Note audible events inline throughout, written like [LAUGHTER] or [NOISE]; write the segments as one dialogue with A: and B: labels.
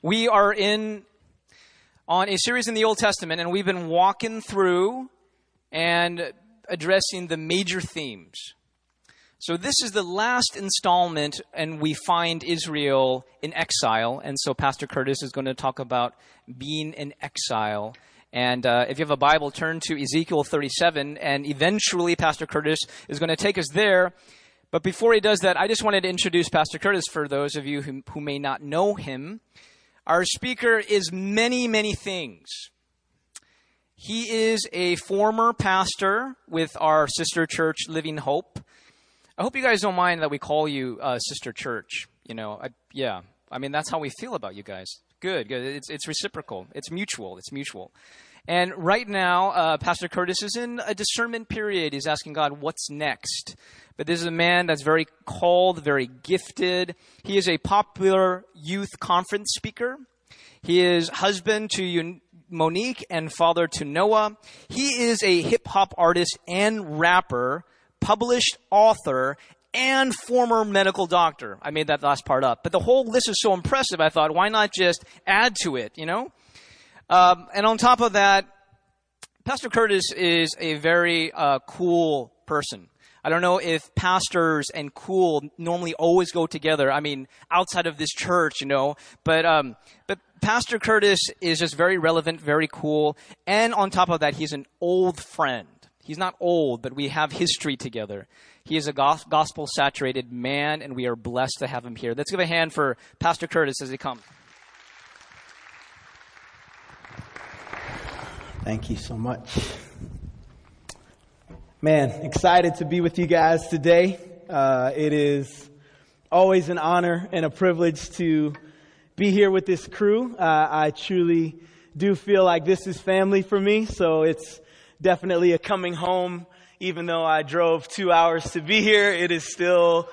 A: We are in on a series in the Old Testament, and we've been walking through and addressing the major themes. So this is the last installment, and we find Israel in exile. And so Pastor Curtis is going to talk about being in exile. And uh, if you have a Bible, turn to Ezekiel 37, and eventually Pastor Curtis is going to take us there. But before he does that, I just wanted to introduce Pastor Curtis for those of you who, who may not know him. Our speaker is many, many things. He is a former pastor with our sister church, Living Hope. I hope you guys don't mind that we call you uh, sister church. You know, I, yeah. I mean, that's how we feel about you guys. Good, good. It's, it's reciprocal. It's mutual. It's mutual. And right now, uh, Pastor Curtis is in a discernment period. He's asking God, what's next? But this is a man that's very called, very gifted. He is a popular youth conference speaker. He is husband to Monique and father to Noah. He is a hip hop artist and rapper, published author, and former medical doctor. I made that last part up. But the whole list is so impressive, I thought, why not just add to it, you know? Um, and on top of that, Pastor Curtis is a very uh, cool person. I don't know if pastors and cool normally always go together. I mean, outside of this church, you know, but um, but Pastor Curtis is just very relevant, very cool, and on top of that, he's an old friend. He's not old, but we have history together. He is a gospel saturated man, and we are blessed to have him here. Let's give a hand for Pastor Curtis as he comes.
B: Thank you so much. Man, excited to be with you guys today. Uh, it is always an honor and a privilege to be here with this crew. Uh, I truly do feel like this is family for me, so it's definitely a coming home. Even though I drove two hours to be here, it is still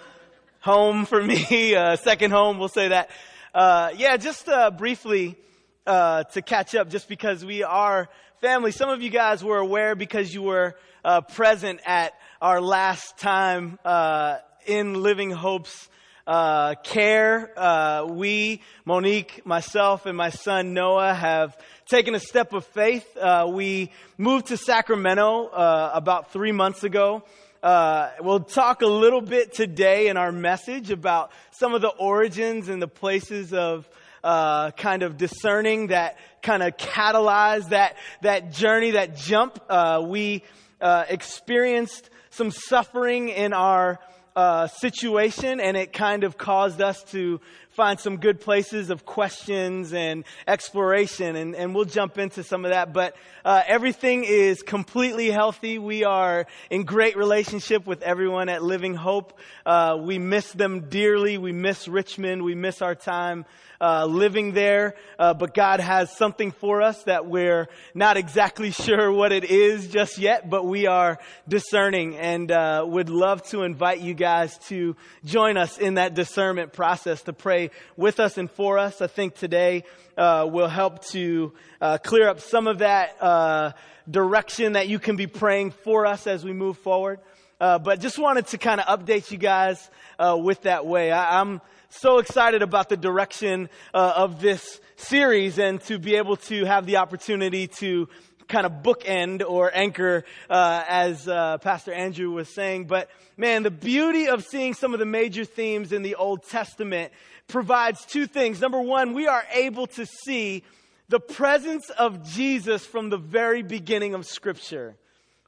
B: home for [LAUGHS] me. Uh, second home, we'll say that. Uh, yeah, just uh, briefly uh, to catch up, just because we are family. Some of you guys were aware because you were uh, present at our last time uh, in Living Hope's uh, care. Uh, we, Monique, myself, and my son Noah have taken a step of faith. Uh, we moved to Sacramento uh, about three months ago. Uh, we'll talk a little bit today in our message about some of the origins and the places of uh, kind of discerning that kind of catalyzed that that journey, that jump. Uh, we uh, experienced some suffering in our uh, situation, and it kind of caused us to find some good places of questions and exploration, and, and we'll jump into some of that. But uh, everything is completely healthy. We are in great relationship with everyone at Living Hope. Uh, we miss them dearly. We miss Richmond. We miss our time uh, living there, uh, but God has something for us that we're not exactly [LAUGHS] sure what it is just yet, but we are discerning and uh, would love to invite you guys to join us in that discernment process to pray with us and for us. I think today uh, will help to uh, clear up some of that uh, direction that you can be praying for us as we move forward. but just wanted to kind of update you guys with that way. I, I'm so excited about the direction uh, of this series and to be able to have the opportunity to kind of bookend or anchor, uh, as uh, Pastor Andrew was saying. But man, the beauty of seeing some of the major themes in the Old Testament provides two things. Number one, we are able to see the presence of Jesus from the very beginning of Scripture.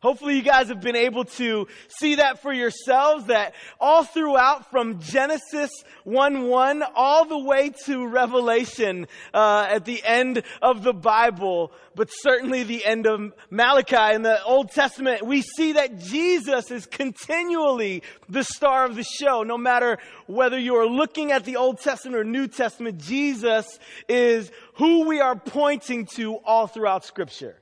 B: Hopefully you guys have been able to see that for yourselves that all throughout from Genesis 1-1 all the way to Revelation uh, at the end of the Bible, but certainly the end of Malachi in the Old Testament, we see that Jesus is continually the star of the show. No matter whether you're looking at the Old Testament or New Testament, Jesus is who we are pointing to all throughout Scripture.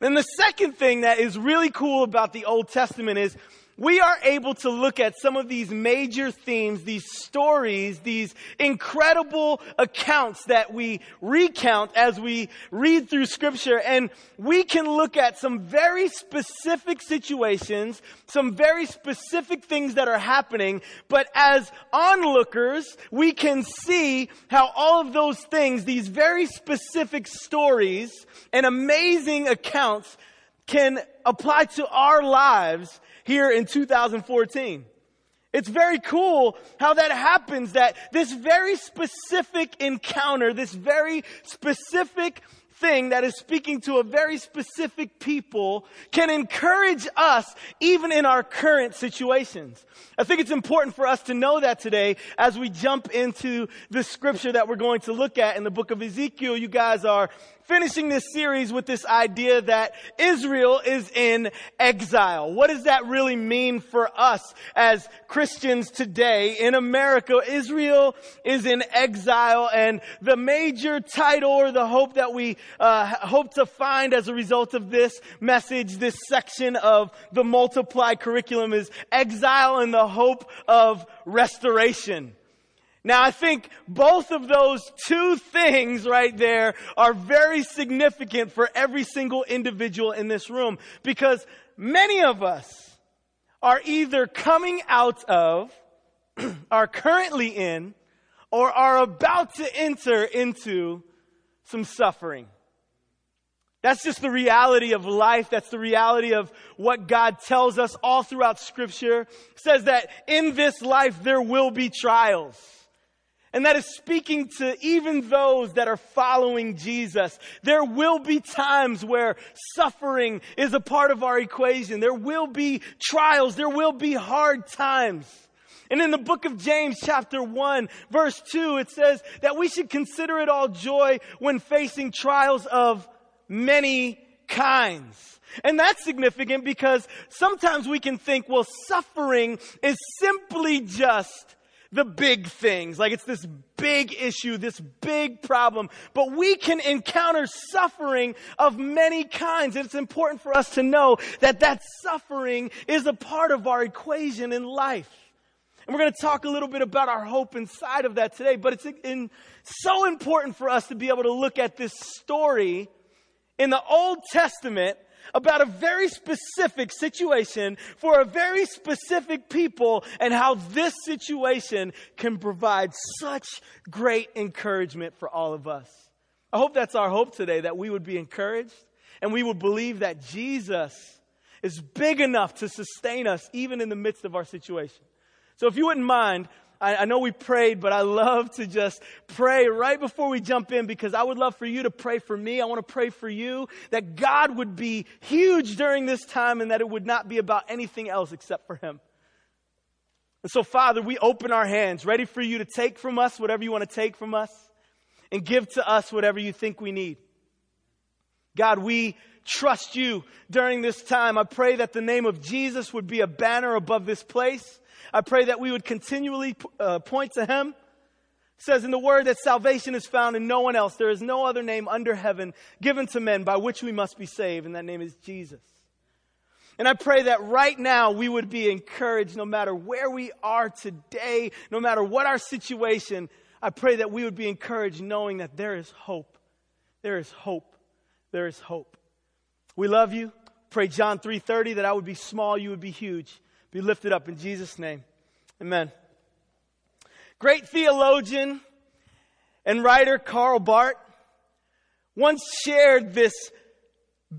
B: Then the second thing that is really cool about the Old Testament is we are able to look at some of these major themes, these stories, these incredible accounts that we recount as we read through scripture. And we can look at some very specific situations, some very specific things that are happening. But as onlookers, we can see how all of those things, these very specific stories and amazing accounts can apply to our lives here in 2014. It's very cool how that happens that this very specific encounter, this very specific thing that is speaking to a very specific people can encourage us even in our current situations. I think it's important for us to know that today as we jump into the scripture that we're going to look at in the book of Ezekiel. You guys are finishing this series with this idea that Israel is in exile. What does that really mean for us as Christians today in America? Israel is in exile and the major title or the hope that we uh, hope to find as a result of this message, this section of the multiply curriculum is exile and the hope of restoration. Now I think both of those two things right there are very significant for every single individual in this room because many of us are either coming out of, [CLEARS THROAT] are currently in, or are about to enter into some suffering. That's just the reality of life. That's the reality of what God tells us all throughout scripture. It says that in this life there will be trials. And that is speaking to even those that are following Jesus. There will be times where suffering is a part of our equation. There will be trials. There will be hard times. And in the book of James chapter 1 verse 2, it says that we should consider it all joy when facing trials of many kinds. And that's significant because sometimes we can think, well, suffering is simply just the big things. Like it's this big issue, this big problem. But we can encounter suffering of many kinds. And it's important for us to know that that suffering is a part of our equation in life. And we're going to talk a little bit about our hope inside of that today. But it's in, so important for us to be able to look at this story in the Old Testament about a very specific situation for a very specific people and how this situation can provide such great encouragement for all of us. I hope that's our hope today that we would be encouraged and we would believe that Jesus is big enough to sustain us even in the midst of our situation. So if you wouldn't mind, I, I know we prayed, but I love to just pray right before we jump in because I would love for you to pray for me. I want to pray for you that God would be huge during this time and that it would not be about anything else except for Him. And so, Father, we open our hands, ready for you to take from us whatever you want to take from us and give to us whatever you think we need. God, we trust you during this time. I pray that the name of Jesus would be a banner above this place. I pray that we would continually uh, point to Him. It says in the Word that salvation is found in no one else. There is no other name under heaven given to men by which we must be saved, and that name is Jesus. And I pray that right now we would be encouraged no matter where we are today, no matter what our situation. I pray that we would be encouraged knowing that there is hope. There is hope. There is hope. We love you. Pray John 3:30 that I would be small, you would be huge be lifted up in Jesus' name. Amen. Great theologian and writer Karl Barth once shared this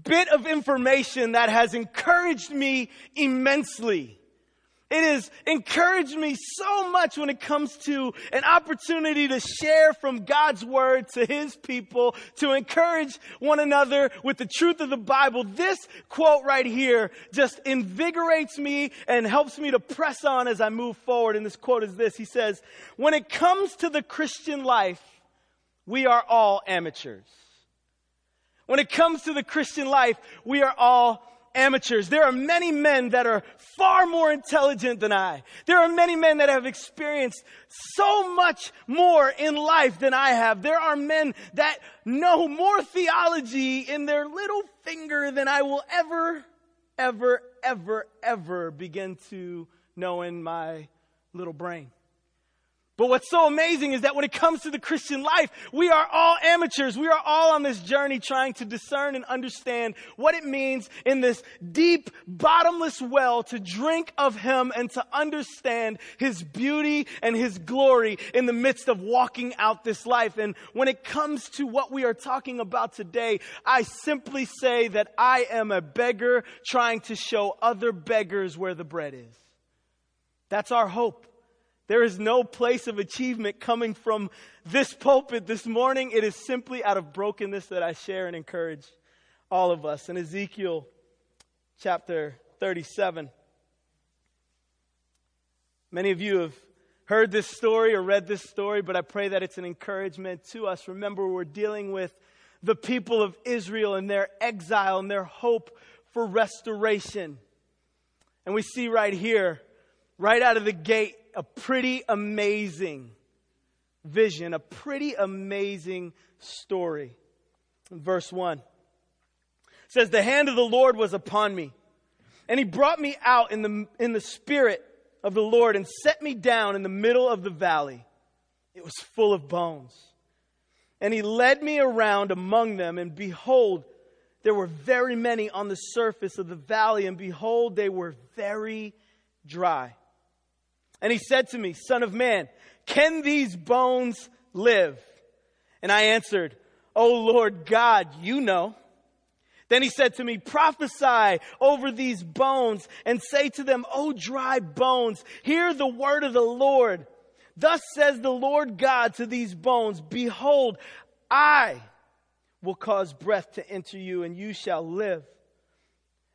B: bit of information that has encouraged me immensely. It has encouraged me so much when it comes to an opportunity to share from God's word to his people, to encourage one another with the truth of the Bible. This quote right here just invigorates me and helps me to press on as I move forward. And this quote is this. He says, when it comes to the Christian life, we are all amateurs. When it comes to the Christian life, we are all amateurs. There are many men that are far more intelligent than I. There are many men that have experienced so much more in life than I have. There are men that know more theology in their little finger than I will ever, ever, ever, ever begin to know in my little brain. But what's so amazing is that when it comes to the Christian life, we are all amateurs. We are all on this journey trying to discern and understand what it means in this deep, bottomless well to drink of Him and to understand His beauty and His glory in the midst of walking out this life. And when it comes to what we are talking about today, I simply say that I am a beggar trying to show other beggars where the bread is. That's our hope. There is no place of achievement coming from this pulpit this morning. It is simply out of brokenness that I share and encourage all of us. In Ezekiel chapter 37, many of you have heard this story or read this story, but I pray that it's an encouragement to us. Remember, we're dealing with the people of Israel and their exile and their hope for restoration. And we see right here, right out of the gate, a pretty amazing vision, a pretty amazing story. verse 1 says, The hand of the Lord was upon me, and he brought me out in the, in the spirit of the Lord and set me down in the middle of the valley. It was full of bones. And he led me around among them, and behold, there were very many on the surface of the valley, and behold, they were very dry. And he said to me, Son of man, can these bones live? And I answered, O Lord God, you know. Then he said to me, Prophesy over these bones and say to them, O dry bones, hear the word of the Lord. Thus says the Lord God to these bones, Behold, I will cause breath to enter you, and you shall live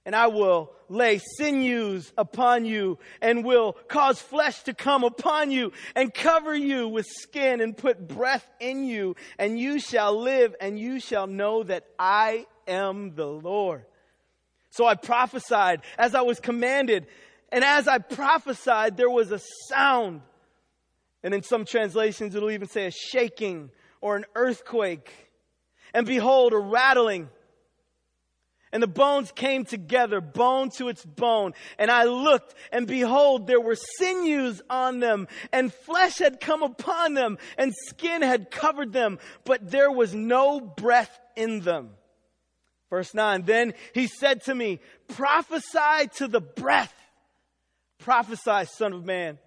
B: and I will lay sinews upon you and will cause flesh to come upon you and cover you with skin and put breath in you. And you shall live and you shall know that I am the Lord. So I prophesied as I was commanded. And as I prophesied there was a sound. And in some translations it'll even say a shaking or an earthquake. And behold a rattling and the bones came together, bone to its bone. And I looked, and behold, there were sinews on them, and flesh had come upon them, and skin had covered them, but there was no breath in them. Verse 9, then he said to me, prophesy to the breath. Prophesy, son of man,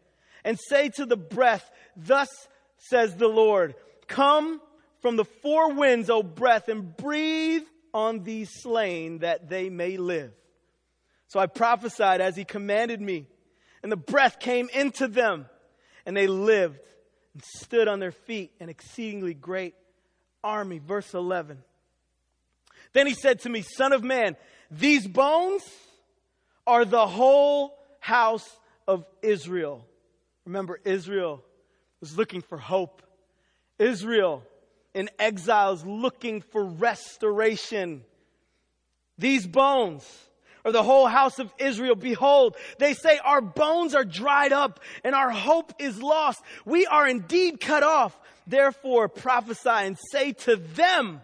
B: and say to the breath, thus says the Lord, come from the four winds, O breath, and breathe on these slain that they may live. So I prophesied as he commanded me, and the breath came into them, and they lived and stood on their feet, an exceedingly great army. Verse 11. Then he said to me, Son of man, these bones are the whole house of Israel. Remember, Israel was looking for hope. Israel in exiles looking for restoration. These bones are the whole house of Israel. Behold, they say our bones are dried up and our hope is lost. We are indeed cut off. Therefore prophesy and say to them,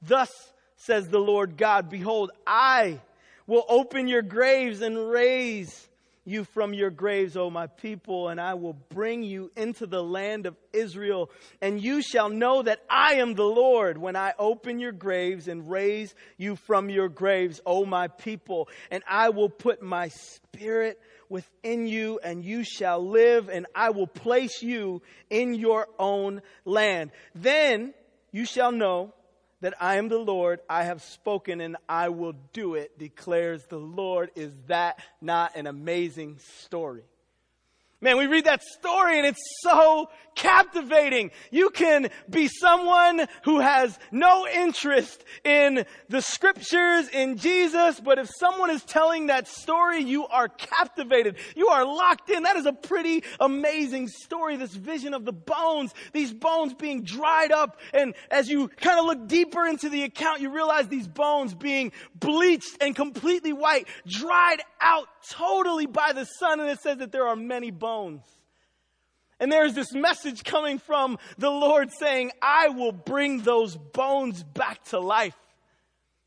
B: thus says the Lord God, behold, I will open your graves and raise you from your graves, O my people, and I will bring you into the land of Israel. And you shall know that I am the Lord when I open your graves and raise you from your graves, O my people. And I will put my spirit within you and you shall live and I will place you in your own land. Then you shall know that I am the Lord, I have spoken and I will do it, declares the Lord. Is that not an amazing story? Man, we read that story and it's so captivating. You can be someone who has no interest in the scriptures, in Jesus, but if someone is telling that story, you are captivated. You are locked in. That is a pretty amazing story. This vision of the bones, these bones being dried up. And as you kind of look deeper into the account, you realize these bones being bleached and completely white, dried out totally by the sun. And it says that there are many bones bones. And there's this message coming from the Lord saying, I will bring those bones back to life.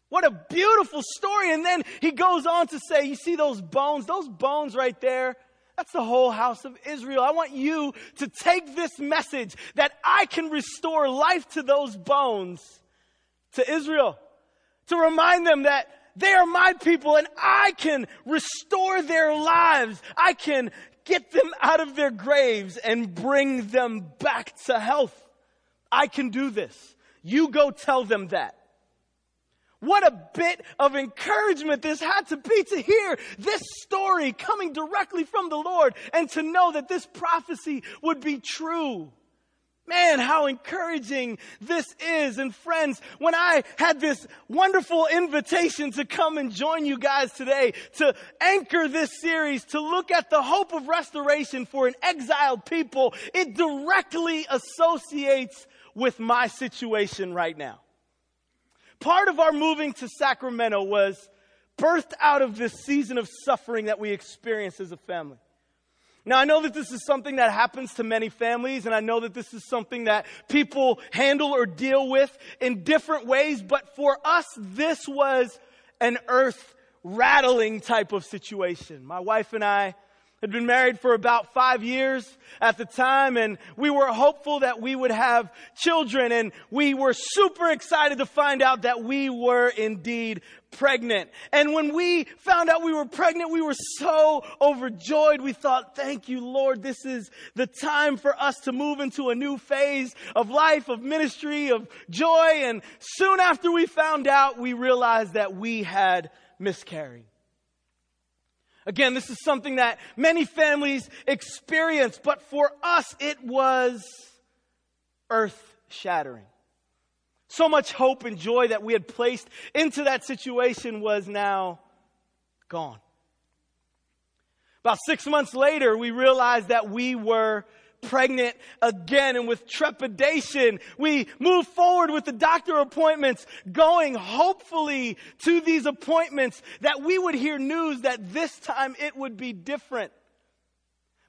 B: What a beautiful story. And then he goes on to say, You see those bones? Those bones right there, that's the whole house of Israel. I want you to take this message that I can restore life to those bones to Israel, to remind them that they are my people and I can restore their lives. I can get them out of their graves and bring them back to health. I can do this. You go tell them that. What a bit of encouragement this had to be to hear this story coming directly from the Lord and to know that this prophecy would be true. Man, how encouraging this is. And friends, when I had this wonderful invitation to come and join you guys today, to anchor this series, to look at the hope of restoration for an exiled people, it directly associates with my situation right now. Part of our moving to Sacramento was birthed out of this season of suffering that we experienced as a family. Now, I know that this is something that happens to many families, and I know that this is something that people handle or deal with in different ways, but for us, this was an earth rattling type of situation. My wife and I had been married for about five years at the time and we were hopeful that we would have children and we were super excited to find out that we were indeed pregnant. And when we found out we were pregnant, we were so overjoyed. We thought, thank you, Lord. This is the time for us to move into a new phase of life, of ministry, of joy. And soon after we found out, we realized that we had miscarried. Again, this is something that many families experience, but for us, it was earth shattering. So much hope and joy that we had placed into that situation was now gone. About six months later, we realized that we were pregnant again and with trepidation, we move forward with the doctor appointments, going hopefully to these appointments that we would hear news that this time it would be different.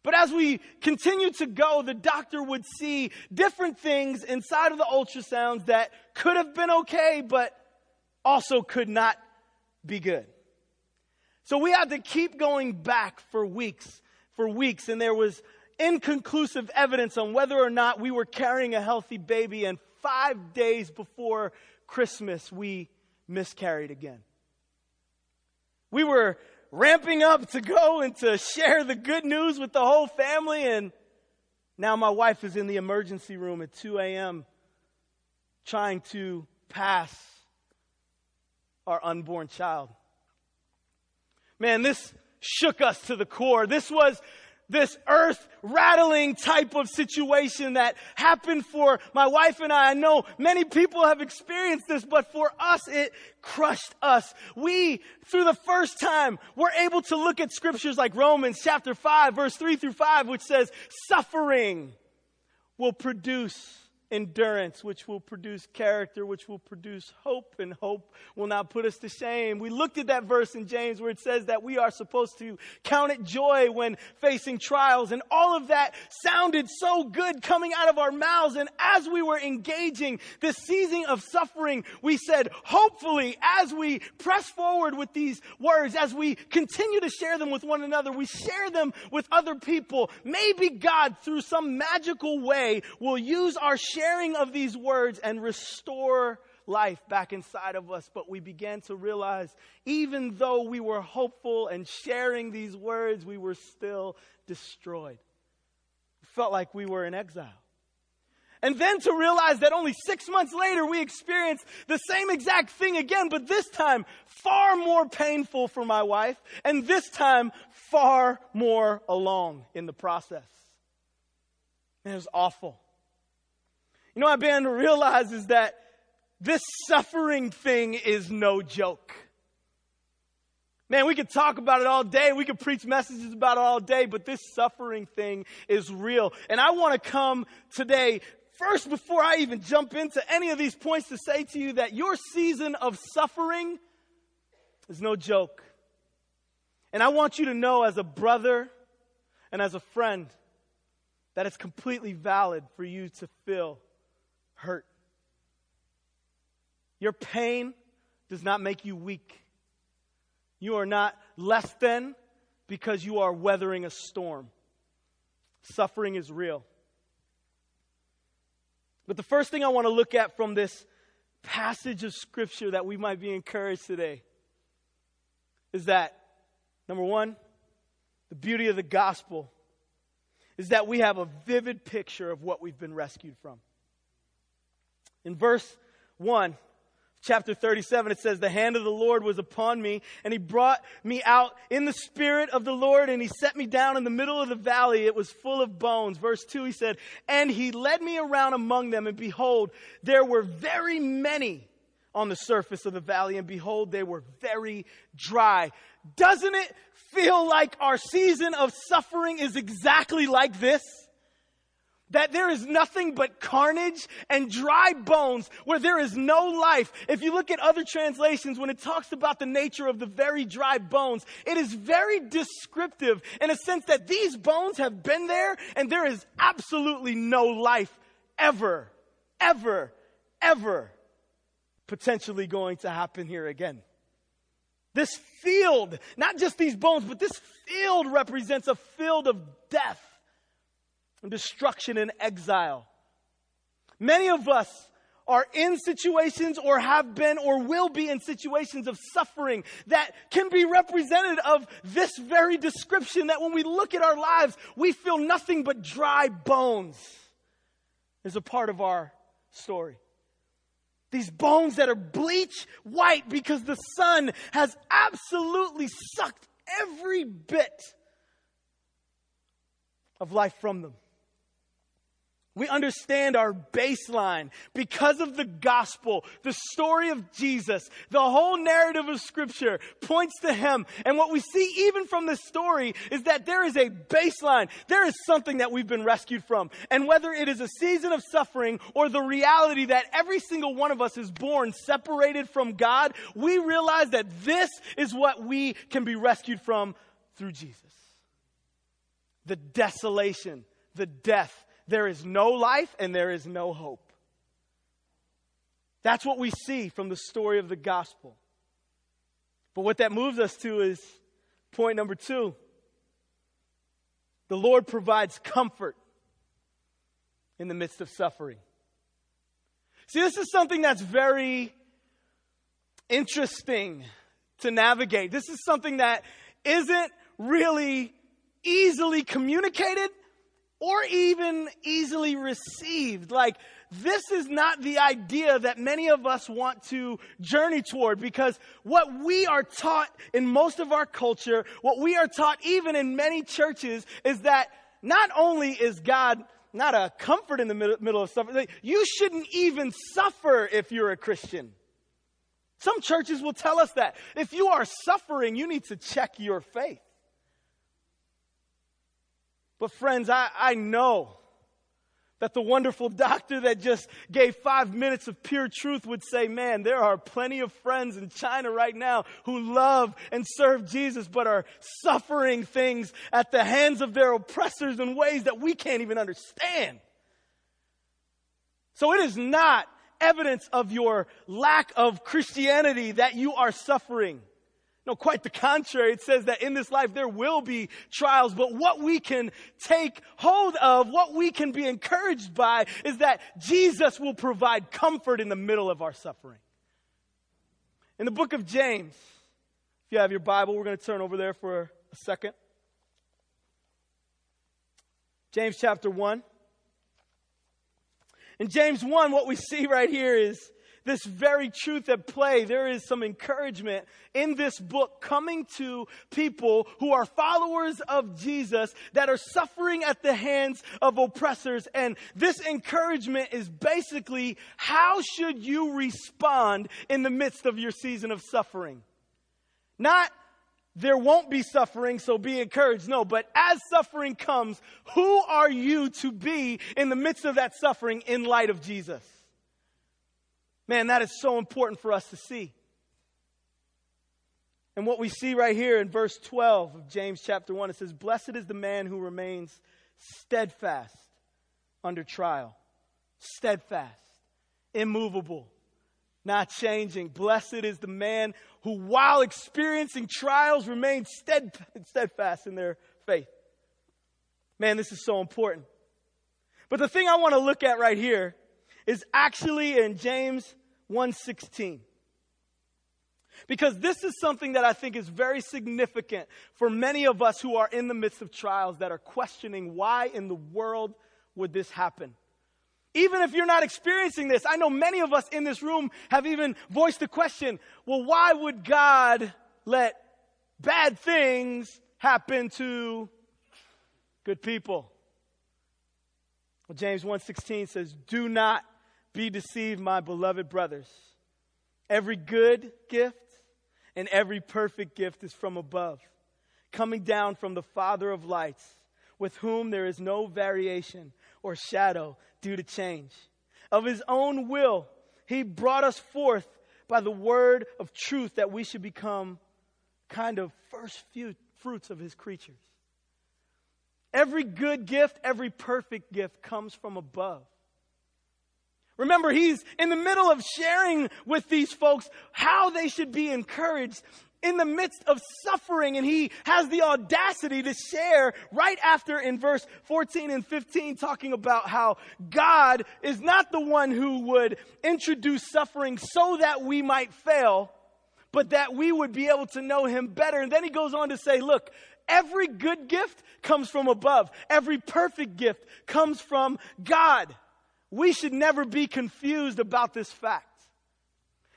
B: But as we continue to go, the doctor would see different things inside of the ultrasounds that could have been okay, but also could not be good. So we had to keep going back for weeks, for weeks, and there was inconclusive evidence on whether or not we were carrying a healthy baby, and five days before Christmas, we miscarried again. We were ramping up to go and to share the good news with the whole family, and now my wife is in the emergency room at 2 a.m. trying to pass our unborn child. Man, this shook us to the core. This was this earth rattling type of situation that happened for my wife and I. I know many people have experienced this, but for us, it crushed us. We, through the first time, were able to look at scriptures like Romans chapter 5, verse 3 through 5, which says, suffering will produce endurance, which will produce character, which will produce hope, and hope will not put us to shame. We looked at that verse in James where it says that we are supposed to count it joy when facing trials, and all of that sounded so good coming out of our mouths. And as we were engaging this season of suffering, we said, hopefully, as we press forward with these words, as we continue to share them with one another, we share them with other people. Maybe God, through some magical way, will use our share sharing of these words and restore life back inside of us. But we began to realize even though we were hopeful and sharing these words, we were still destroyed. It felt like we were in exile. And then to realize that only six months later we experienced the same exact thing again, but this time far more painful for my wife, and this time far more alone in the process. And it was awful. You know what I began to realize is that this suffering thing is no joke. Man, we could talk about it all day. We could preach messages about it all day, but this suffering thing is real. And I want to come today, first, before I even jump into any of these points, to say to you that your season of suffering is no joke. And I want you to know, as a brother and as a friend, that it's completely valid for you to feel hurt. Your pain does not make you weak. You are not less than because you are weathering a storm. Suffering is real. But the first thing I want to look at from this passage of Scripture that we might be encouraged today is that, number one, the beauty of the gospel is that we have a vivid picture of what we've been rescued from. In verse 1, chapter 37, it says, The hand of the Lord was upon me, and he brought me out in the spirit of the Lord, and he set me down in the middle of the valley. It was full of bones. Verse 2, he said, And he led me around among them, and behold, there were very many on the surface of the valley, and behold, they were very dry. Doesn't it feel like our season of suffering is exactly like this? That there is nothing but carnage and dry bones where there is no life. If you look at other translations, when it talks about the nature of the very dry bones, it is very descriptive in a sense that these bones have been there and there is absolutely no life ever, ever, ever potentially going to happen here again. This field, not just these bones, but this field represents a field of death destruction and exile. Many of us are in situations or have been or will be in situations of suffering that can be represented of this very description that when we look at our lives, we feel nothing but dry bones is a part of our story. These bones that are bleach white because the sun has absolutely sucked every bit of life from them. We understand our baseline because of the gospel, the story of Jesus. The whole narrative of scripture points to him. And what we see even from this story is that there is a baseline. There is something that we've been rescued from. And whether it is a season of suffering or the reality that every single one of us is born separated from God, we realize that this is what we can be rescued from through Jesus. The desolation, the death, there is no life and there is no hope. That's what we see from the story of the gospel. But what that moves us to is point number two the Lord provides comfort in the midst of suffering. See, this is something that's very interesting to navigate. This is something that isn't really easily communicated or even easily received. Like, this is not the idea that many of us want to journey toward because what we are taught in most of our culture, what we are taught even in many churches is that not only is God not a comfort in the middle of suffering, you shouldn't even suffer if you're a Christian. Some churches will tell us that. If you are suffering, you need to check your faith. But, friends, I, I know that the wonderful [LAUGHS] doctor that just gave five minutes of pure truth would say, Man, there are plenty of friends in China right now who love and serve Jesus, but are suffering things at the hands of their oppressors in ways that we can't even understand. So it is not evidence of your lack of Christianity that you are suffering. No, quite the contrary. It says that in this life there will be trials, but what we can take hold of, what we can be encouraged by is that Jesus will provide comfort in the middle of our suffering. In the book of James, if you have your Bible, we're going to turn over there for a second. James chapter 1. In James 1, what we see right here is this very truth at play. There is some encouragement in this book coming to people who are followers of Jesus that are suffering at the hands of oppressors. And this encouragement is basically how should you respond in the midst of your season of suffering? Not there won't be suffering, so be encouraged. No, but as suffering comes, who are you to be in the midst of that suffering in light of Jesus? Man, that is so important for us to see. And what we see right here in verse 12 of James chapter 1, it says, Blessed is the man who remains steadfast under trial. Steadfast, immovable, not changing. Blessed is the man who, while experiencing trials, remains steadfast in their faith. Man, this is so important. But the thing I want to look at right here is actually in James 1:16. Because this is something that I think is very significant for many of us who are in the midst of trials that are questioning why in the world would this happen? Even if you're not experiencing this, I know many of us in this room have even voiced the question, well, why would God let bad things happen to good people? Well, James 1:16 says, "Do not be deceived, my beloved brothers. Every good gift and every perfect gift is from above, coming down from the Father of lights, with whom there is no variation or shadow due to change. Of his own will, he brought us forth by the word of truth that we should become kind of first fruits of his creatures. Every good gift, every perfect gift comes from above. Remember, he's in the middle of sharing with these folks how they should be encouraged in the midst of suffering, and he has the audacity to share right after in verse 14 and 15, talking about how God is not the one who would introduce suffering so that we might fail, but that we would be able to know him better. And then he goes on to say, look, every good gift comes from above. Every perfect gift comes from God. We should never be confused about this fact.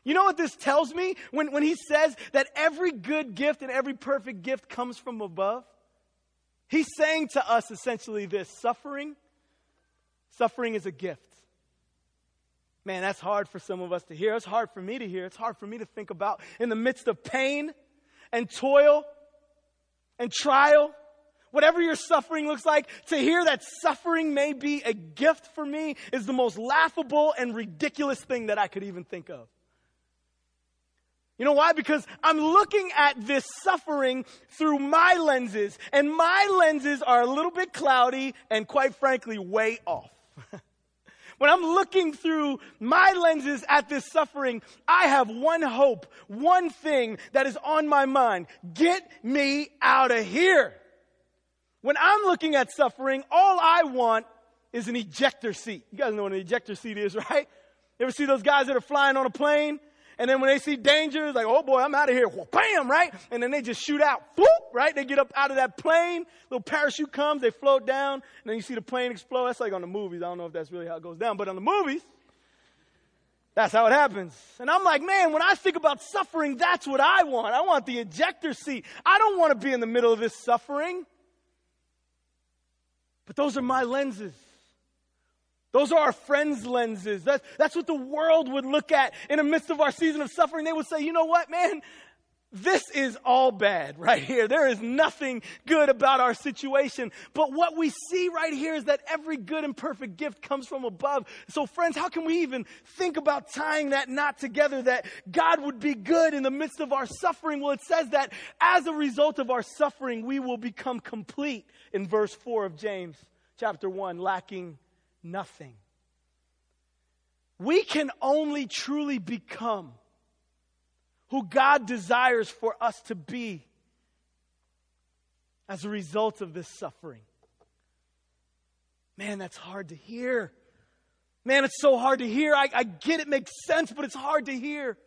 B: You know what this tells me when, when he says that every good gift and every perfect gift comes from above? He's saying to us essentially this suffering, suffering is a gift. Man, that's hard for some of us to hear. It's hard for me to hear. It's hard for me to think about in the midst of pain and toil and trial whatever your suffering looks like, to hear that suffering may be a gift for me is the most laughable and ridiculous thing that I could even think of. You know why? Because I'm looking at this suffering through my lenses, and my lenses are a little bit cloudy and quite frankly, way off. [LAUGHS] when I'm looking through my lenses at this suffering, I have one hope, one thing that is on my mind. Get me out of here. When I'm looking at suffering, all I want is an ejector seat. You guys know what an ejector seat is, [LAUGHS] right? You ever see those guys that are flying on a plane and then when they see danger, it's like, oh boy, I'm out of here. Well, bam, right? And then they just shoot out. Whoop, right? They get up out of that plane. Little parachute comes. They float down. And then you see the plane explode. That's like on the movies. I don't know if that's really how it goes down. But on the movies, that's how it happens. And I'm like, man, when I think about suffering, that's what I want. I want the ejector seat. I don't want to be in the middle of this suffering. But those are my lenses. Those are our friends' lenses. That's, that's what the world would look at in the midst of our season of suffering. They would say, you know what, man? This is all bad right here. There is nothing good about our situation. But what we see right here is that every good and perfect gift comes from above. So friends, how can we even think about tying that knot together that God would be good in the midst of our suffering? Well, it says that as a result of our suffering, we will become complete in verse 4 of James chapter 1, lacking nothing. We can only truly become who God desires for us to be as a result of this suffering. Man, that's hard to hear. Man, it's so hard to hear. I, I, get it makes sense, but it's hard to hear.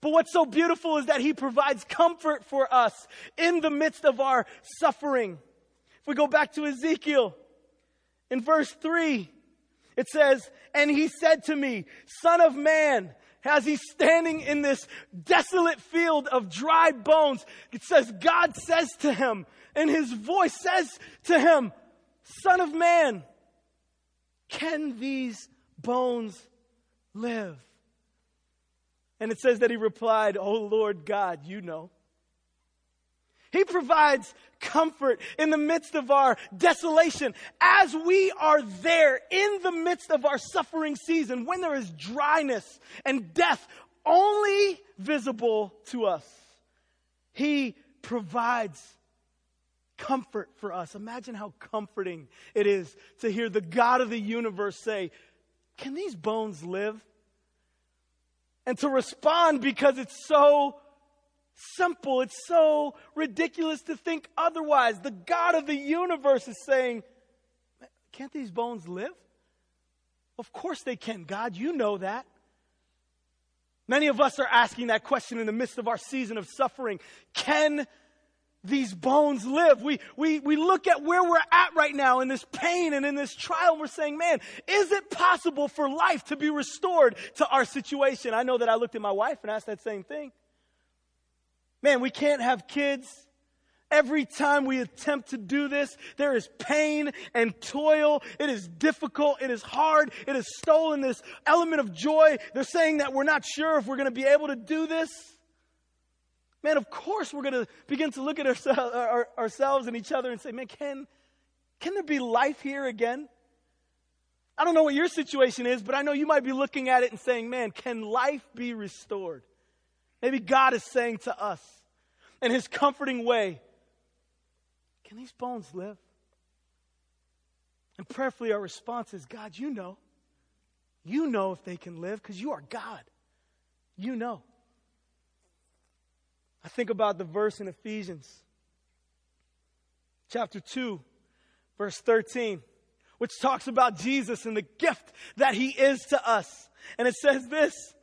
B: But what's so beautiful is that He provides comfort for us in the midst of our suffering. If we go back to Ezekiel, in verse 3, it says, And he said to me, Son of man, as he's standing in this desolate field of dry bones, it says, God says to him, and his voice says to him, Son of man, can these bones live? And it says that he replied, Oh Lord God, you know. He provides comfort in the midst of our desolation. As we are there in the midst of our suffering season, when there is dryness and death only visible to us, He provides comfort for us. Imagine how comforting it is to hear the God of the universe say, Can these bones live? and to respond because it's so simple. It's so ridiculous to think otherwise. The God of the universe is saying, Can't these bones live? Of course they can, God. You know that. Many of us are asking that question in the midst of our season of suffering. Can these bones live? We, we, we look at where we're at right now in this pain and in this trial, and we're saying, man, is it possible for life to be restored to our situation? I know that I looked at my wife and asked that same thing. Man, we can't have kids. Every time we attempt to do this, there is pain and toil. It is difficult. It is hard. It has stolen this element of joy. They're saying that we're not sure if we're going to be able to do this. Man, of course we're going to begin to look at ourselves, our, ourselves and each other and say, man, can, can there be life here again? I don't know what your situation is, but I know you might be looking at it and saying, man, can life be restored? Maybe God is saying to us in his comforting way, can these bones live? And prayerfully, our response is God, you know. You know if they can live because you are God. You know. I think about the verse in Ephesians, chapter 2, verse 13, which talks about Jesus and the gift that he is to us. And it says this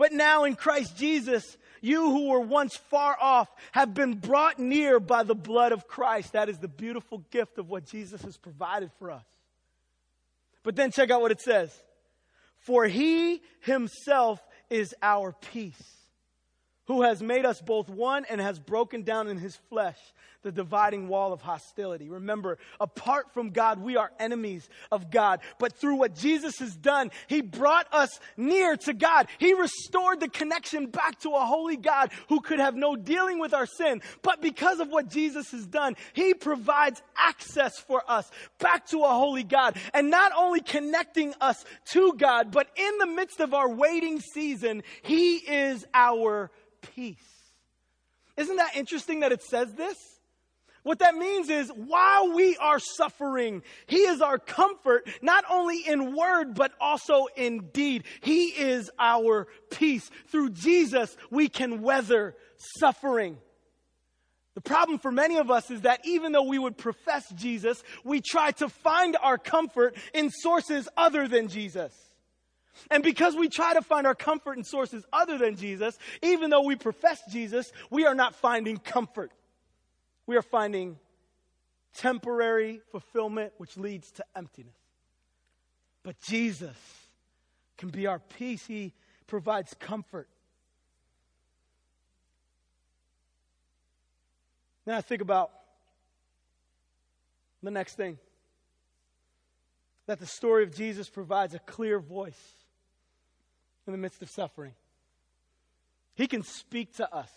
B: But now in Christ Jesus, you who were once far off have been brought near by the blood of Christ. That is the beautiful gift of what Jesus has provided for us. But then check out what it says. For he himself is our peace who has made us both one and has broken down in his flesh the dividing wall of hostility. Remember, apart from God, we are enemies of God. But through what Jesus has done, he brought us near to God. He restored the connection back to a holy God who could have no dealing with our sin. But because of what Jesus has done, he provides access for us back to a holy God. And not only connecting us to God, but in the midst of our waiting season, he is our peace. Isn't that interesting that it says this? What that means is while we are suffering, He is our comfort, not only in word, but also in deed. He is our peace. Through Jesus, we can weather suffering. The problem for many of us is that even though we would profess Jesus, we try to find our comfort in sources other than Jesus. And because we try to find our comfort in sources other than Jesus, even though we profess Jesus, we are not finding comfort. We are finding temporary fulfillment, which leads to emptiness. But Jesus can be our peace, He provides comfort. Then I think about the next thing that the story of Jesus provides a clear voice in the midst of suffering. He can speak to us.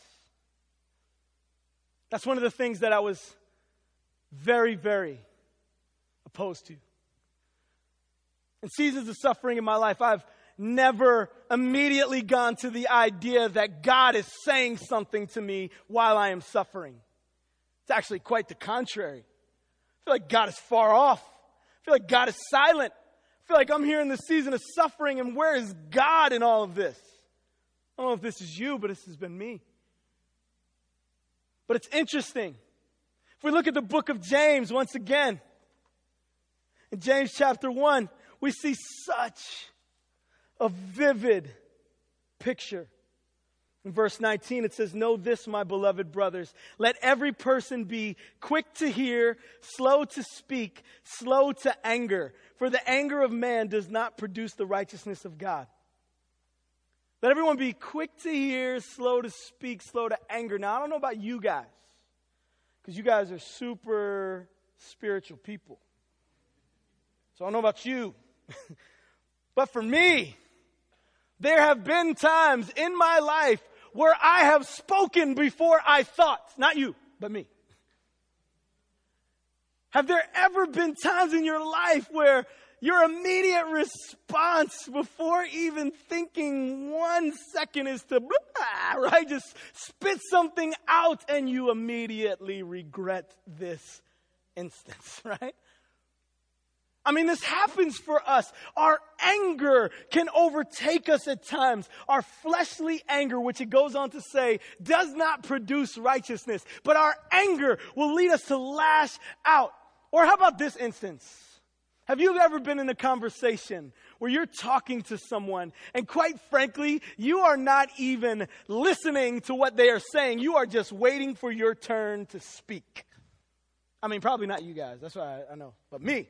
B: That's one of the things that I was very, very opposed to. In seasons of suffering in my life, I've never immediately gone to the idea that God is saying something to me while I am suffering. It's actually quite the contrary. I feel like God is far off. I feel like God is silent. I feel like I'm here in this season of suffering, and where is God in all of this? I don't know if this is you, but this has been me. But it's interesting. If we look at the book of James once again, in James chapter 1, we see such a vivid picture in verse 19, it says, Know this, my beloved brothers. Let every person be quick to hear, slow to speak, slow to anger. For the anger of man does not produce the righteousness of God. Let everyone be quick to hear, slow to speak, slow to anger. Now, I don't know about you guys, because you guys are super spiritual people. So I don't know about you. [LAUGHS] but for me, there have been times in my life where I have spoken before I thought. Not you, but me. Have there ever been times in your life where your immediate response before even thinking one second is to, blah, [LAUGHS] right? Just spit something out and you immediately regret this instance, [LAUGHS] right? I mean, this happens for us. Our anger can overtake us at times. Our fleshly anger, which it goes on to say, does not produce righteousness, but our anger will lead us to lash out. Or how about this instance? Have you ever been in a conversation where you're talking to someone and quite frankly, you are not even listening to what they are saying. You are just waiting for your turn to speak. I mean, probably not you guys. That's why I, know. But me.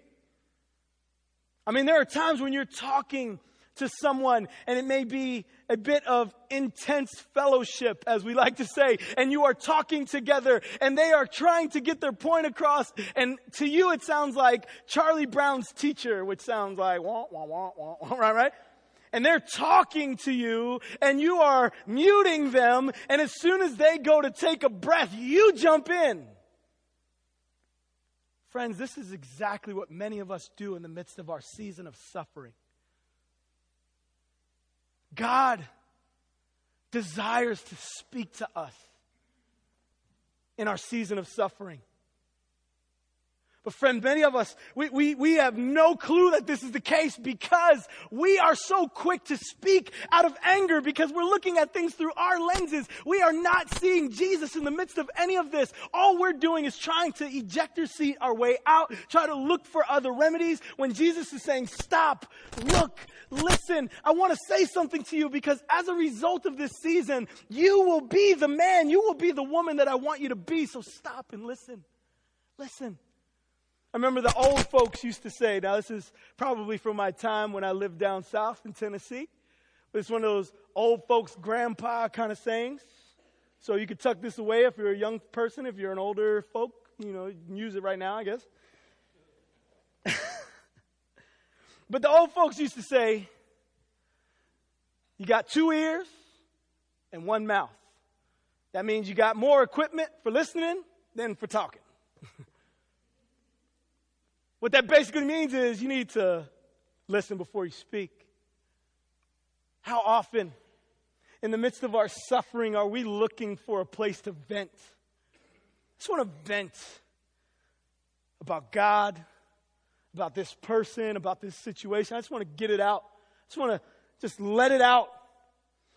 B: I mean, there are times when you're talking to someone and it may be a bit of intense fellowship, as we like to say, and you are talking together and they are trying to get their point across. And to you, it sounds like Charlie Brown's teacher, which sounds like wah, wah, wah, wah, right, right? And they're talking to you and you are muting them. And as soon as they go to take a breath, you jump in. Friends, this is exactly what many of us do in the midst of our season of suffering. God desires to speak to us in our season of suffering. But friend, many of us, we, we, we have no clue that this is the case because we are so quick to speak out of anger because we're looking at things through our lenses. We are not seeing Jesus in the midst of any of this. All we're doing is trying to ejector seat our way out, try to look for other remedies when Jesus is saying, stop, look, listen. I want to say something to you because as a result of this season, you will be the man, you will be the woman that I want you to be. So stop and listen. Listen. I remember the old folks used to say, now this is probably from my time when I lived down south in Tennessee, it's one of those old folks, grandpa kind of sayings. So you could tuck this away if you're a young person, if you're an older folk, you know, you use it right now, I guess. [LAUGHS] but the old folks used to say, you got two ears and one mouth. That means you got more equipment for listening than for talking. [LAUGHS] What that basically means is you need to listen before you speak. How often, in the midst of our suffering, are we looking for a place to vent? I just want to vent about God, about this person, about this situation. I just want to get it out. I just want to just let it out.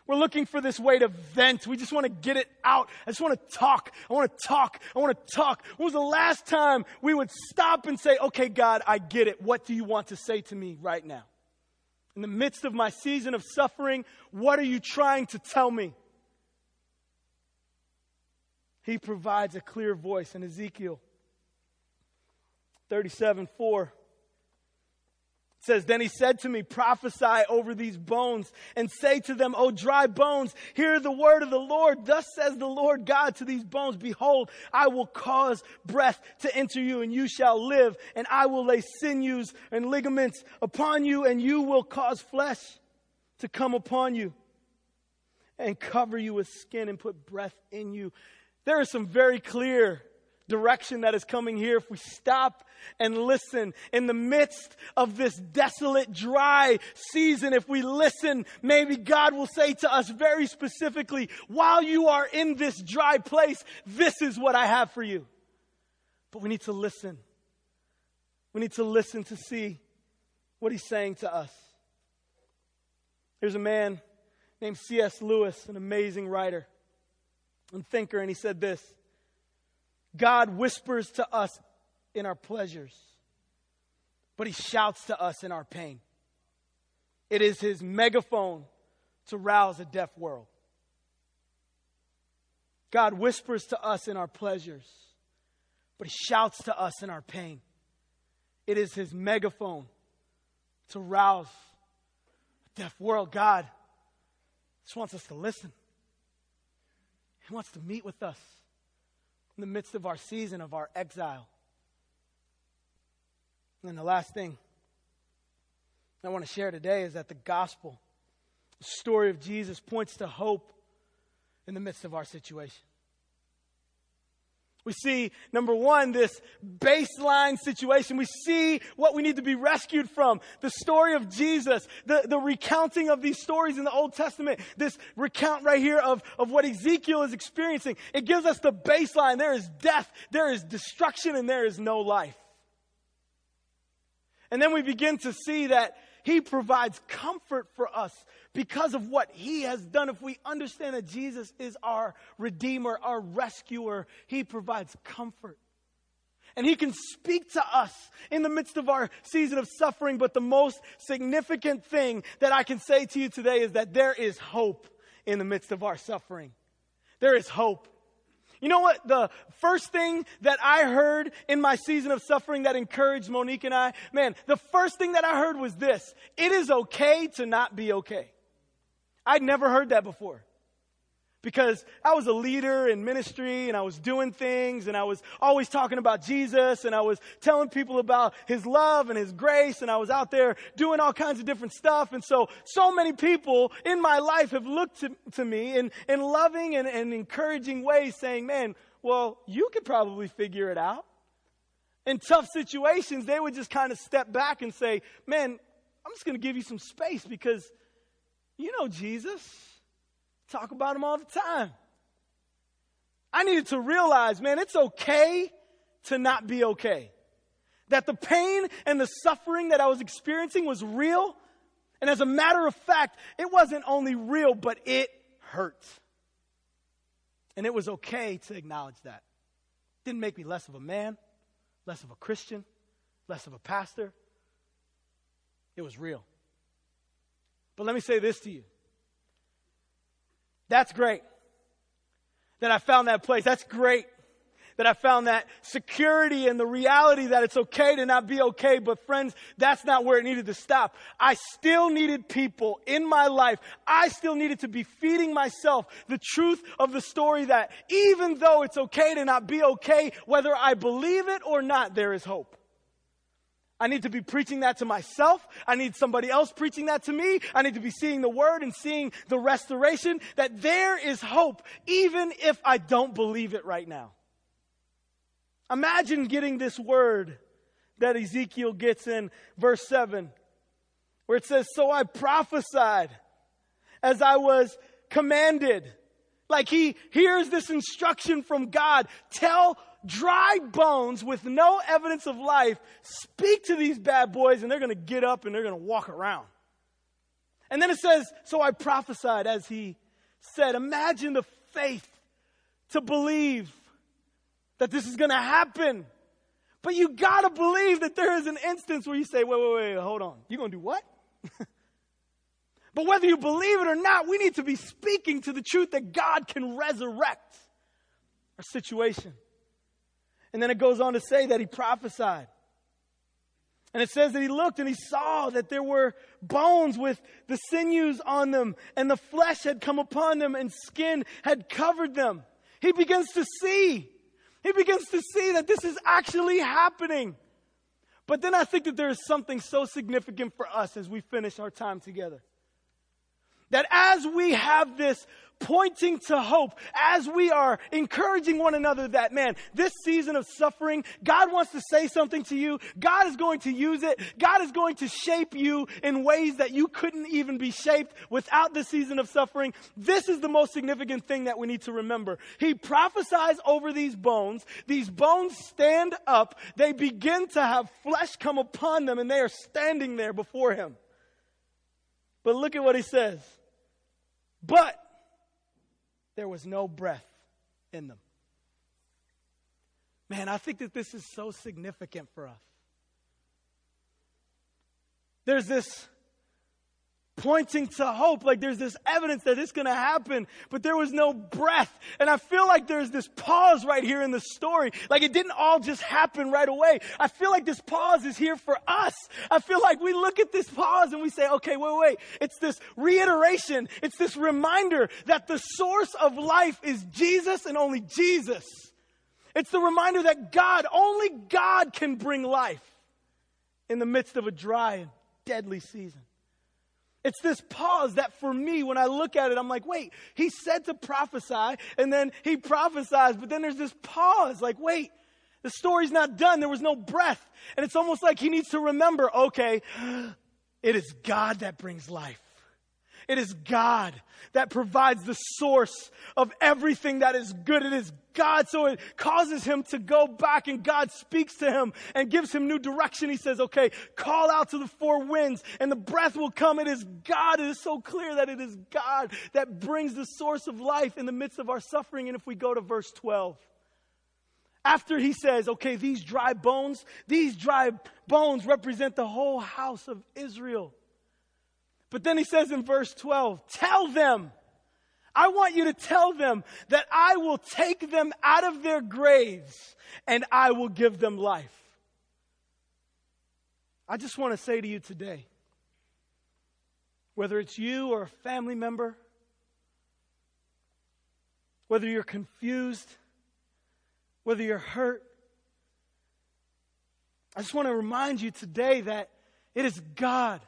B: We're looking for this way to vent. We just want to get it out. I just want to talk. I want to talk. I want to talk. When was the last time we would stop and say, okay, God, I get it. What do you want to say to me right now? In the midst of my season of suffering, what are you trying to tell me? He provides a clear voice in Ezekiel 37 4 says, Then he said to me, Prophesy over these bones and say to them, O dry bones, hear the word of the Lord. Thus says the Lord God to these bones, Behold, I will cause breath to enter you and you shall live, and I will lay sinews and ligaments upon you, and you will cause flesh to come upon you and cover you with skin and put breath in you. There is some very clear direction that is coming here, if we stop and listen in the midst of this desolate, dry season, if we listen, maybe God will say to us very specifically, while you are in this dry place, this is what I have for you. But we need to listen. We need to listen to see what he's saying to us. There's a man named C.S. Lewis, an amazing writer and thinker, and he said this God whispers to us in our pleasures, but he shouts to us in our pain. It is his megaphone to rouse a deaf world. God whispers to us in our pleasures, but he shouts to us in our pain. It is his megaphone to rouse a deaf world. God just wants us to listen. He wants to meet with us in the midst of our season of our exile. And the last thing I want to share today is that the gospel, the story of Jesus, points to hope in the midst of our situation. We see, number one, this baseline situation. We see what we need to be rescued from. The story of Jesus, the, the recounting of these stories in the Old Testament, this recount right here of, of what Ezekiel is experiencing. It gives us the baseline. There is death, there is destruction, and there is no life. And then we begin to see that he provides comfort for us because of what he has done. If we understand that Jesus is our redeemer, our rescuer, he provides comfort. And he can speak to us in the midst of our season of suffering. But the most significant thing that I can say to you today is that there is hope in the midst of our suffering. There is hope. You know what? The first thing that I heard in my season of suffering that encouraged Monique and I, man, the first thing that I heard was this it is okay to not be okay. I'd never heard that before because I was a leader in ministry and I was doing things and I was always talking about Jesus and I was telling people about his love and his grace and I was out there doing all kinds of different stuff. And so, so many people in my life have looked to, to me in, in loving and, and encouraging ways saying, man, well, you could probably figure it out. In tough situations, they would just kind of step back and say, man, I'm just going to give you some space because you know Jesus. Talk about him all the time. I needed to realize, man, it's okay to not be okay. That the pain and the suffering that I was experiencing was real. And as a matter of fact, it wasn't only real, but it hurt. And it was okay to acknowledge that. It didn't make me less of a man, less of a Christian, less of a pastor. It was real. But let me say this to you that's great. That I found that place. That's great. That I found that security and the reality that it's okay to not be okay. But friends, that's not where it needed to stop. I still needed people in my life. I still needed to be feeding myself the truth of the story that even though it's okay to not be okay, whether I believe it or not, there is hope. I need to be preaching that to myself. I need somebody else preaching that to me. I need to be seeing the word and seeing the restoration that there is hope, even if I don't believe it right now. Imagine getting this word that Ezekiel gets in verse 7, where it says, So I prophesied as I was commanded. Like he hears this instruction from God. Tell dry bones with no evidence of life, speak to these bad boys and they're going to get up and they're going to walk around. And then it says, So I prophesied as he said. Imagine the faith to believe that this is going to happen. But you got to believe that there is an instance where you say, Wait, wait, wait, hold on. You're going to do what? [LAUGHS] but whether you believe it or not, we need to be speaking to the truth that God can resurrect our situation. And then it goes on to say that he prophesied. And it says that he looked and he saw that there were bones with the sinews on them, and the flesh had come upon them, and skin had covered them. He begins to see. He begins to see that this is actually happening. But then I think that there is something so significant for us as we finish our time together. That as we have this pointing to hope as we are encouraging one another that, man, this season of suffering, God wants to say something to you. God is going to use it. God is going to shape you in ways that you couldn't even be shaped without the season of suffering. This is the most significant thing that we need to remember. He prophesies over these bones. These bones stand up. They begin to have flesh come upon them and they are standing there before him. But look at what he says. But there was no breath in them. Man, I think that this is so significant for us. There's this pointing to hope. Like there's this evidence that it's going to happen, but there was no breath. And I feel like there's this pause right here in the story. Like it didn't all just happen right away. I feel like this pause is here for us. I feel like we look at this pause and we say, okay, wait, wait. It's this reiteration. It's this reminder that the source of life is Jesus and only Jesus. It's the reminder that God, only God can bring life in the midst of a dry and deadly season. It's this pause that for me, when I look at it, I'm like, wait, he said to prophesy, and then he prophesies, but then there's this pause, like, wait, the story's not done. There was no breath. And it's almost like he needs to remember, okay, it is God that brings life. It is God that provides the source of everything that is good. It is God. So it causes him to go back and God speaks to him and gives him new direction. He says, okay, call out to the four winds and the breath will come. It is God. It is so clear that it is God that brings the source of life in the midst of our suffering. And if we go to verse 12, after he says, okay, these dry bones, these dry bones represent the whole house of Israel. But then he says in verse 12, tell them, I want you to tell them that I will take them out of their graves and I will give them life. I just want to say to you today, whether it's you or a family member, whether you're confused, whether you're hurt, I just want to remind you today that it is God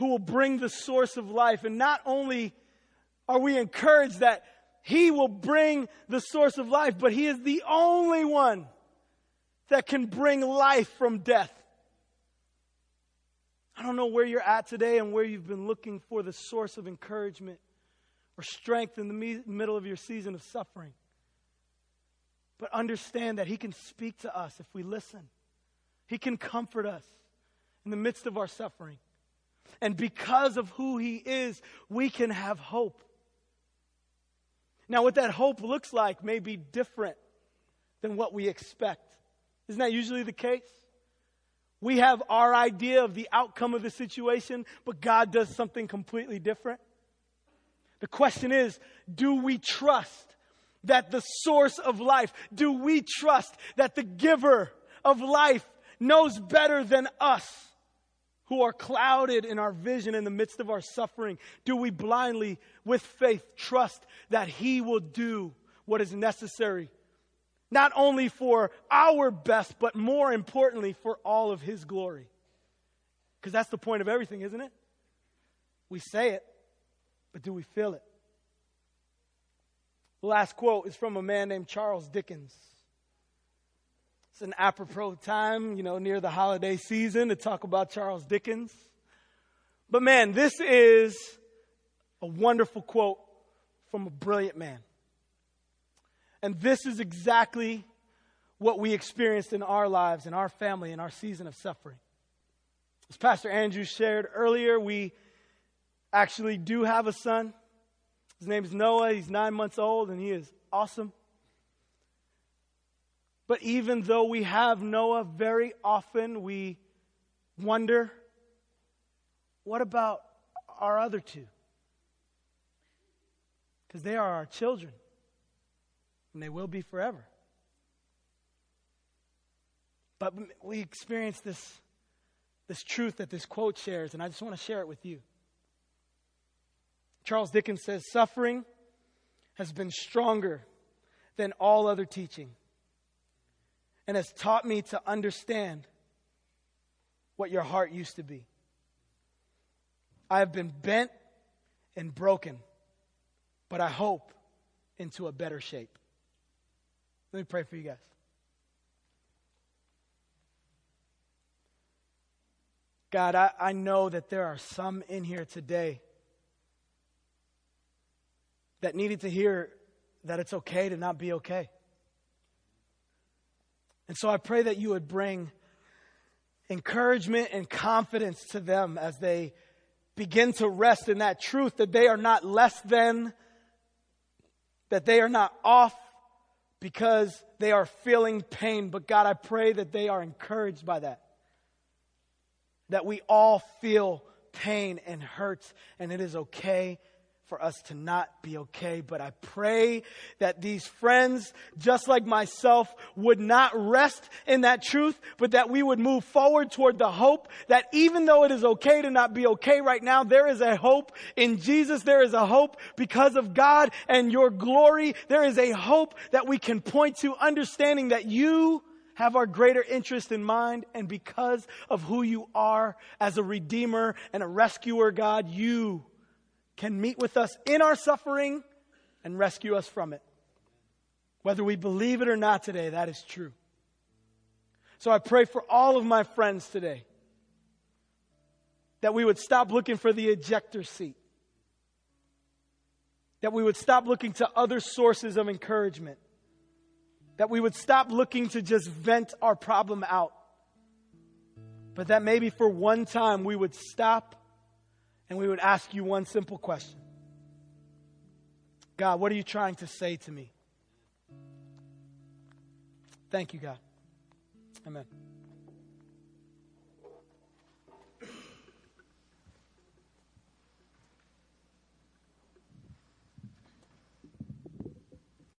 B: who will bring the source of life. And not only are we encouraged that He will bring the source of life, but He is the only one that can bring life from death. I don't know where you're at today and where you've been looking for the source of encouragement or strength in the me- middle of your season of suffering. But understand that He can speak to us if we listen. He can comfort us in the midst of our suffering. And because of who He is, we can have hope. Now, what that hope looks like may be different than what we expect. Isn't that usually the case? We have our idea of the outcome of the situation, but God does something completely different. The question is do we trust that the source of life, do we trust that the giver of life knows better than us? Who are clouded in our vision in the midst of our suffering, do we blindly, with faith, trust that He will do what is necessary, not only for our best, but more importantly, for all of His glory? Because that's the point of everything, isn't it? We say it, but do we feel it? The last quote is from a man named Charles Dickens. It's an apropos time, you know, near the holiday season to talk about Charles Dickens. But man, this is a wonderful quote from a brilliant man. And this is exactly what we experienced in our lives, in our family, in our season of suffering. As Pastor Andrew shared earlier, we actually do have a son. His name is Noah. He's nine months old, and he is awesome. But even though we have Noah, very often we wonder what about our other two? Because they are our children, and they will be forever. But we experience this, this truth that this quote shares, and I just want to share it with you. Charles Dickens says, Suffering has been stronger than all other teaching and has taught me to understand what your heart used to be. I have been bent and broken, but I hope into a better shape. Let me pray for you guys. God, I, I know that there are some in here today that needed to hear that it's okay to not be okay. And so I pray that you would bring encouragement and confidence to them as they begin to rest in that truth that they are not less than, that they are not off because they are feeling pain. But God, I pray that they are encouraged by that. That we all feel pain and hurts, and it is okay for us to not be okay. But I pray that these friends, just like myself, would not rest in that truth, but that we would move forward toward the hope that even though it is okay to not be okay right now, there is a hope in Jesus. There is a hope because of God and your glory. There is a hope that we can point to understanding that you have our greater interest in mind, and because of who you are as a redeemer and a rescuer, God, you can meet with us in our suffering and rescue us from it. Whether we believe it or not today, that is true. So I pray for all of my friends today That we would stop looking for the ejector seat. That we would stop looking to other sources of encouragement. That we would stop looking to just vent our problem out. But that maybe for one time we would stop and we would ask you one simple question God, what are you trying to say to me? Thank you, God. Amen.